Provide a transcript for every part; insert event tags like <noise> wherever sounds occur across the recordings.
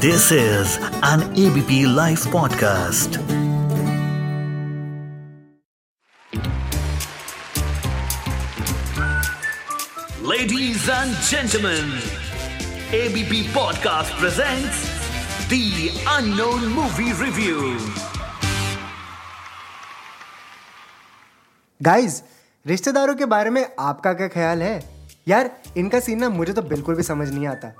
This is an ABP Life podcast. Ladies and gentlemen, ABP Podcast presents The Unknown Movie Review. Guys रिश्तेदारों के बारे में आपका क्या ख्याल है यार इनका सीन ना मुझे तो बिल्कुल भी समझ नहीं आता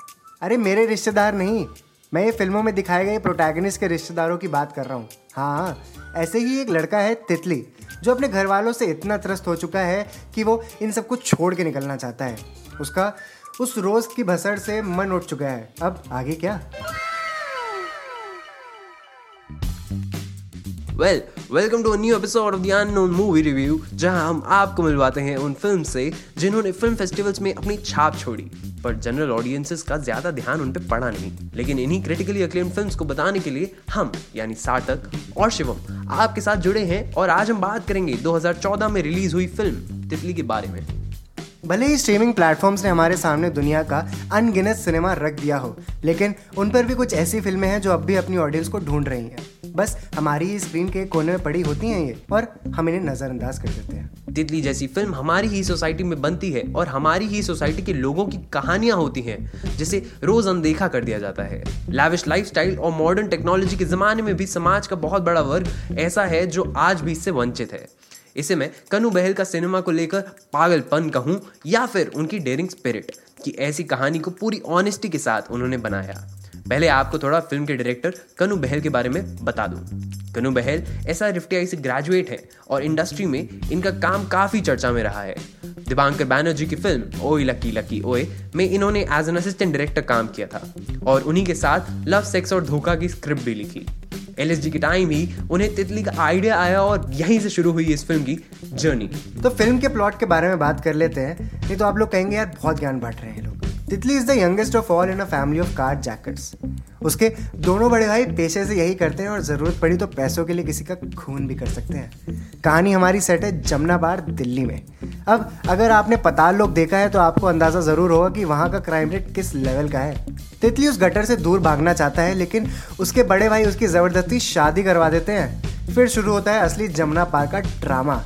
अरे मेरे रिश्तेदार नहीं मैं ये फ़िल्मों में दिखाए गए प्रोटैगनिस्ट के रिश्तेदारों की बात कर रहा हूँ। हाँ ऐसे ही एक लड़का है तितली, जो अपने घर वालों से इतना त्रस्त हो चुका है कि वो इन सब कुछ छोड़ के निकलना चाहता है। उसका, उस रोज की भसड़ से मन उठ चुका है। अब आगे क्या? Well welcome to new episode of the Unknown Movie Review जहाँ हम आपको मिलवाते हैं उन फ़िल्म से जिन्होंने फ़िल्म फेस्टिवल्स में अपनी छाप छोड़ी। पर जनरल ऑडियंसेस का ज़्यादा ध्यान उन पर पड़ा नहीं लेकिन इन्हीं क्रिटिकली अक्लेम फ़िल्म को बताने के लिए हम, यानी सार्थक और शिवम, आपके साथ जुड़े हैं और आज हम बात करेंगे 2014 में रिलीज़ हुई फ़िल्म तितली के बारे में। भले ही स्ट्रीमिंग प्लेटफॉर्म्स ने हमारे सामने दुनिया का अनगिनत सिनेमा रख दिया हो, लेकिन उन पर भी कुछ ऐसी फ़िल्में हैं जो अब भी अपनी ऑडियंस को ढूंढ रही हैं। बस हमारी ही स्क्रीन के कोने में पड़ी होती हैं ये, और हम इन्हें नज़रअंदाज कर देते हैं। तितली जैसी फ़िल्म हमारी ही सोसाइटी में बनती है, और हमारी ही सोसाइटी के लोगों की कहानियाँ होती हैं, जिसे रोज अनदेखा कर दिया जाता है। लैविश लाइफस्टाइल और मॉडर्न टेक्नोलॉजी के जमाने में भी समाज का बहुत बड़ा वर्ग ऐसा है जो आज भी इससे वंचित है। इसे मैं कनु बहल का सिनेमा को लेकर पागलपन कहूँ या फिर उनकी डेयरिंग स्पिरिट कि ऐसी कहानी को पूरी ऑनेस्टी के साथ उन्होंने बनाया। पहले आपको थोड़ा फ़िल्म के डायरेक्टर कनु बहल के बारे में बता दूँ। कनु बहल एस आर से ग्रेजुएट है और इंडस्ट्री में इनका काम काफ़ी चर्चा में रहा है। दिबांकर बैनर्जी की फ़िल्म ओए लकी लकी ओए, में इन्होंने एज एन असिस्टेंट डायरेक्टर काम किया था और उन्हीं के साथ लव सेक्स और धोखा की स्क्रिप्ट भी लिखी। एल के टाइम ही उन्हें तितली का आइडिया आया और यहीं से शुरू हुई इस फ़िल्म की जर्नी तो फ़िल्म के प्लॉट के बारे में बात कर लेते हैं, नहीं तो आप लोग कहेंगे, यार, बहुत ज्ञान बांट रहे हैं लोग। Titli is the youngest of all in a family of car jackers उसके दोनों बड़े भाई पेशे से यही करते हैं और ज़रूरत पड़ी तो पैसों के लिए किसी का खून भी कर सकते हैं। कहानी हमारी सेट है जमुना दिल्ली में। अब अगर आपने पताल लोग देखा है तो आपको अंदाज़ा ज़रूर होगा कि वहाँ का क्राइम रेट किस लेवल का है। तितली उस गटर से दूर भागना चाहता है, लेकिन उसके बड़े भाई उसकी ज़बरदस्ती शादी करवा देते हैं। फिर शुरू होता है असली जमुना पार का ड्रामा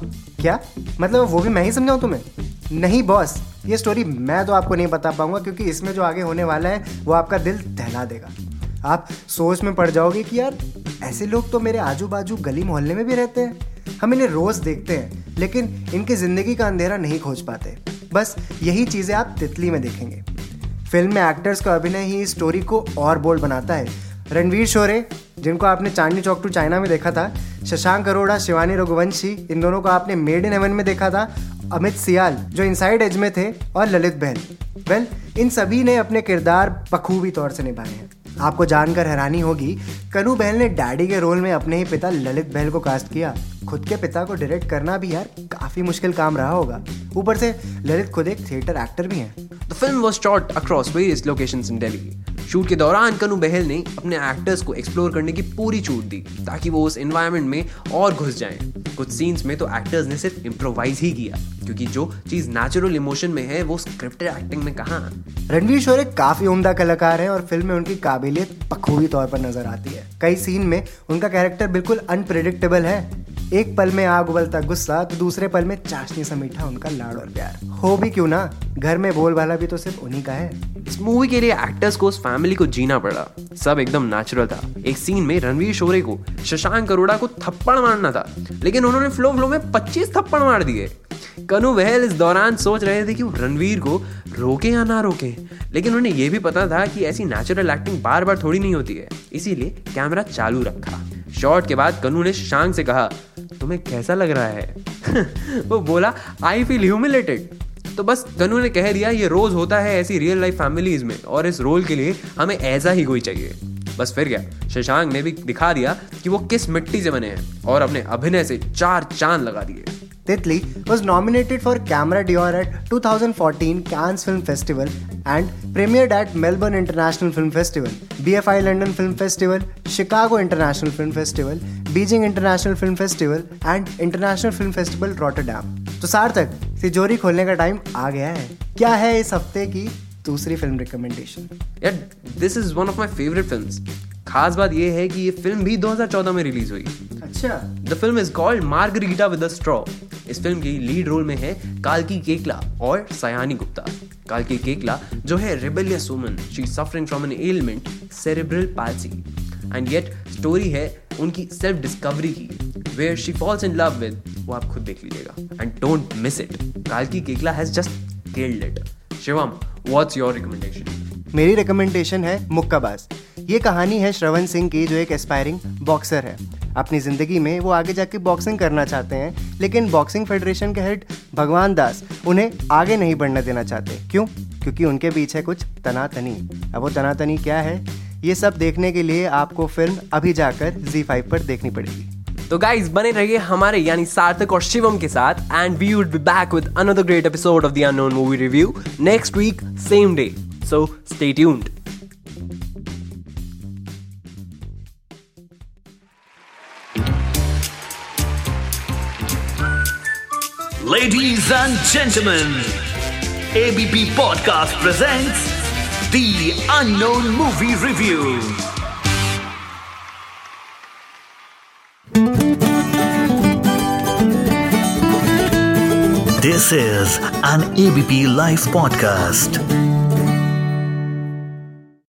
क्या? मतलब वो भी मैं ही समझाऊँ तुम्हें? नहीं बॉस ये स्टोरी मैं तो आपको नहीं बता पाऊँगा, क्योंकि इसमें जो आगे होने वाला है, वो आपका दिल दहला देगा। आप सोच में पड़ जाओगे कि यार, ऐसे लोग तो मेरे आजू बाजू गली मोहल्ले में भी रहते हैं। हम इन्हें रोज देखते हैं, लेकिन इनकी ज़िंदगी का अंधेरा नहीं खोज पाते। बस यही चीज़ें आप तितली में देखेंगे। फ़िल्म में एक्टर्स का अभिनय ही स्टोरी को और बोल्ड बनाता है। रणवीर शोरे जिनको आपने चांदनी चौक टू चाइना में देखा था, शशांक अरोड़ा, शिवानी रघुवंशी, इन दोनों को आपने मेड इन हेवन में देखा था, अमित सियाल, जो इनसाइड एज में थे, और ललित बहल वेल इन सभी ने अपने किरदार बखूबी तौर से निभाए हैं। आपको जानकर हैरानी होगी, कनु बहल ने डैडी के रोल में अपने ही पिता ललित बहल को कास्ट किया। खुद के पिता को डायरेक्ट करना भी यार काफ़ी मुश्किल काम रहा होगा। ऊपर से ललित खुद एक थिएटर एक्टर भी हैं। The film was shot across various locations in Delhi. Shoot के दौरान कनु बहल ने अपने एक्टर्स को एक्सप्लोर करने की पूरी छूट दी ताकि वो उस एनवायरनमेंट में और घुस जाएँ। कुछ सीन्स में तो एक्टर्स ने सिर्फ़ इम्प्रोवाइज ही किया क्योंकि जो चीज़ नेचुरल इमोशन में है वो स्क्रिप्टेड एक्टिंग में कहा? रणवीर शोर एक काफ़ी उम्दा कलाकार हैं और फ़िल्म में उनकी काबिलियत बखूबी तौर पर नज़र आती है। कई सीन में उनका कैरेक्टर बिल्कुल अनप्रिडिक्टेबल है। एक पल में आग उबलता गुस्सा तो दूसरे पल में चाशनी सा मीठा उनका लाड़ और प्यार। हो भी क्यों ना? घर में बोलबाला भी तो सिर्फ़ उन्हीं का है। इस मूवी के लिए एक्टर्स को उस फैमिली को जीना पड़ा। सब एकदम नेचुरल था। एक सीन में रणवीर शोरे को, शशांक अरोड़ा को थप्पड़ मारना था। लेकिन उन्होंने फ्लो फ्लो में 25 थप्पड़ मार दिए। कनु वहल इस दौरान सोच रहे थे कि रणवीर को रोके या ना रोके। लेकिन उन्हें यह भी पता था कि ऐसी नेचुरल एक्टिंग बार बार थोड़ी नहीं होती है। इसीलिए कैमरा चालू रखा। शॉट के बाद कनु ने शांग से कहा, तुम्हें कैसा लग रहा है? <laughs> वो बोला आई फील ह्यूमिलेटेड तो बस कनु ने कह दिया, ये रोज होता है ऐसी रियल लाइफ फैमिलीज़ में और इस रोल के लिए हमें ऐसा ही कोई चाहिए. बस फिर गया। शशांक ने भी दिखा दिया कि वो किस मिट्टी से बने हैं और अपने अभिनय से चार चाँद लगा दिए। Titli was nominated for Camera d'Or at 2014 Cannes Film Festival and premiered at Melbourne International Film Festival, BFI London Film Festival, Chicago International Film Festival, Beijing International Film Festival and International Film Festival Rotterdam. तो सार्थक तिजोरी खोलने का time आ गया है क्या है इस हफ़्ते की दूसरी फ़िल्म रिकमेंडेशन यार this is one of my favourite films खास बात यह है कि ये फ़िल्म भी 2014 में रिलीज़ हुई अच्छा the film is called Margarita with a straw इस फ़िल्म की लीड रोल में है कालकी केकला और सयानी गुप्ता। कालकी केकला, जो है rebellious woman she suffering from an ailment cerebral palsy and yet story है उनकी सेल्फ डिस्कवरी की where she falls in love with वो आप खुद देख लीजिएगा। And don't miss it कालकी Koechlin has just killed it Shivam what's your recommendation मेरी recommendation है मुक्काबाज। ये कहानी है श्रवण सिंह की, जो एक एस्पायरिंग बॉक्सर है। अपनी ज़िंदगी में वो आगे जाके बॉक्सिंग करना चाहते हैं, लेकिन बॉक्सिंग फेडरेशन के हेड भगवान दास उन्हें आगे नहीं बढ़ने देना चाहते। क्यों? क्योंकि उनके बीच है कुछ तनातनी। अब वो तनातनी क्या है? ये सब देखने के लिए आपको फ़िल्म अभी जाकर Z5 पर देखनी पड़ेगी। तो गाइज़ बने रहिए हमारे, यानी सार्थक और शिवम के साथ and we would be back with another great episode of the Unknown Movie Review next week same day so stay tuned Ladies and gentlemen, ABP Podcast presents The Unknown Movie Review. This is an ABP Life Podcast.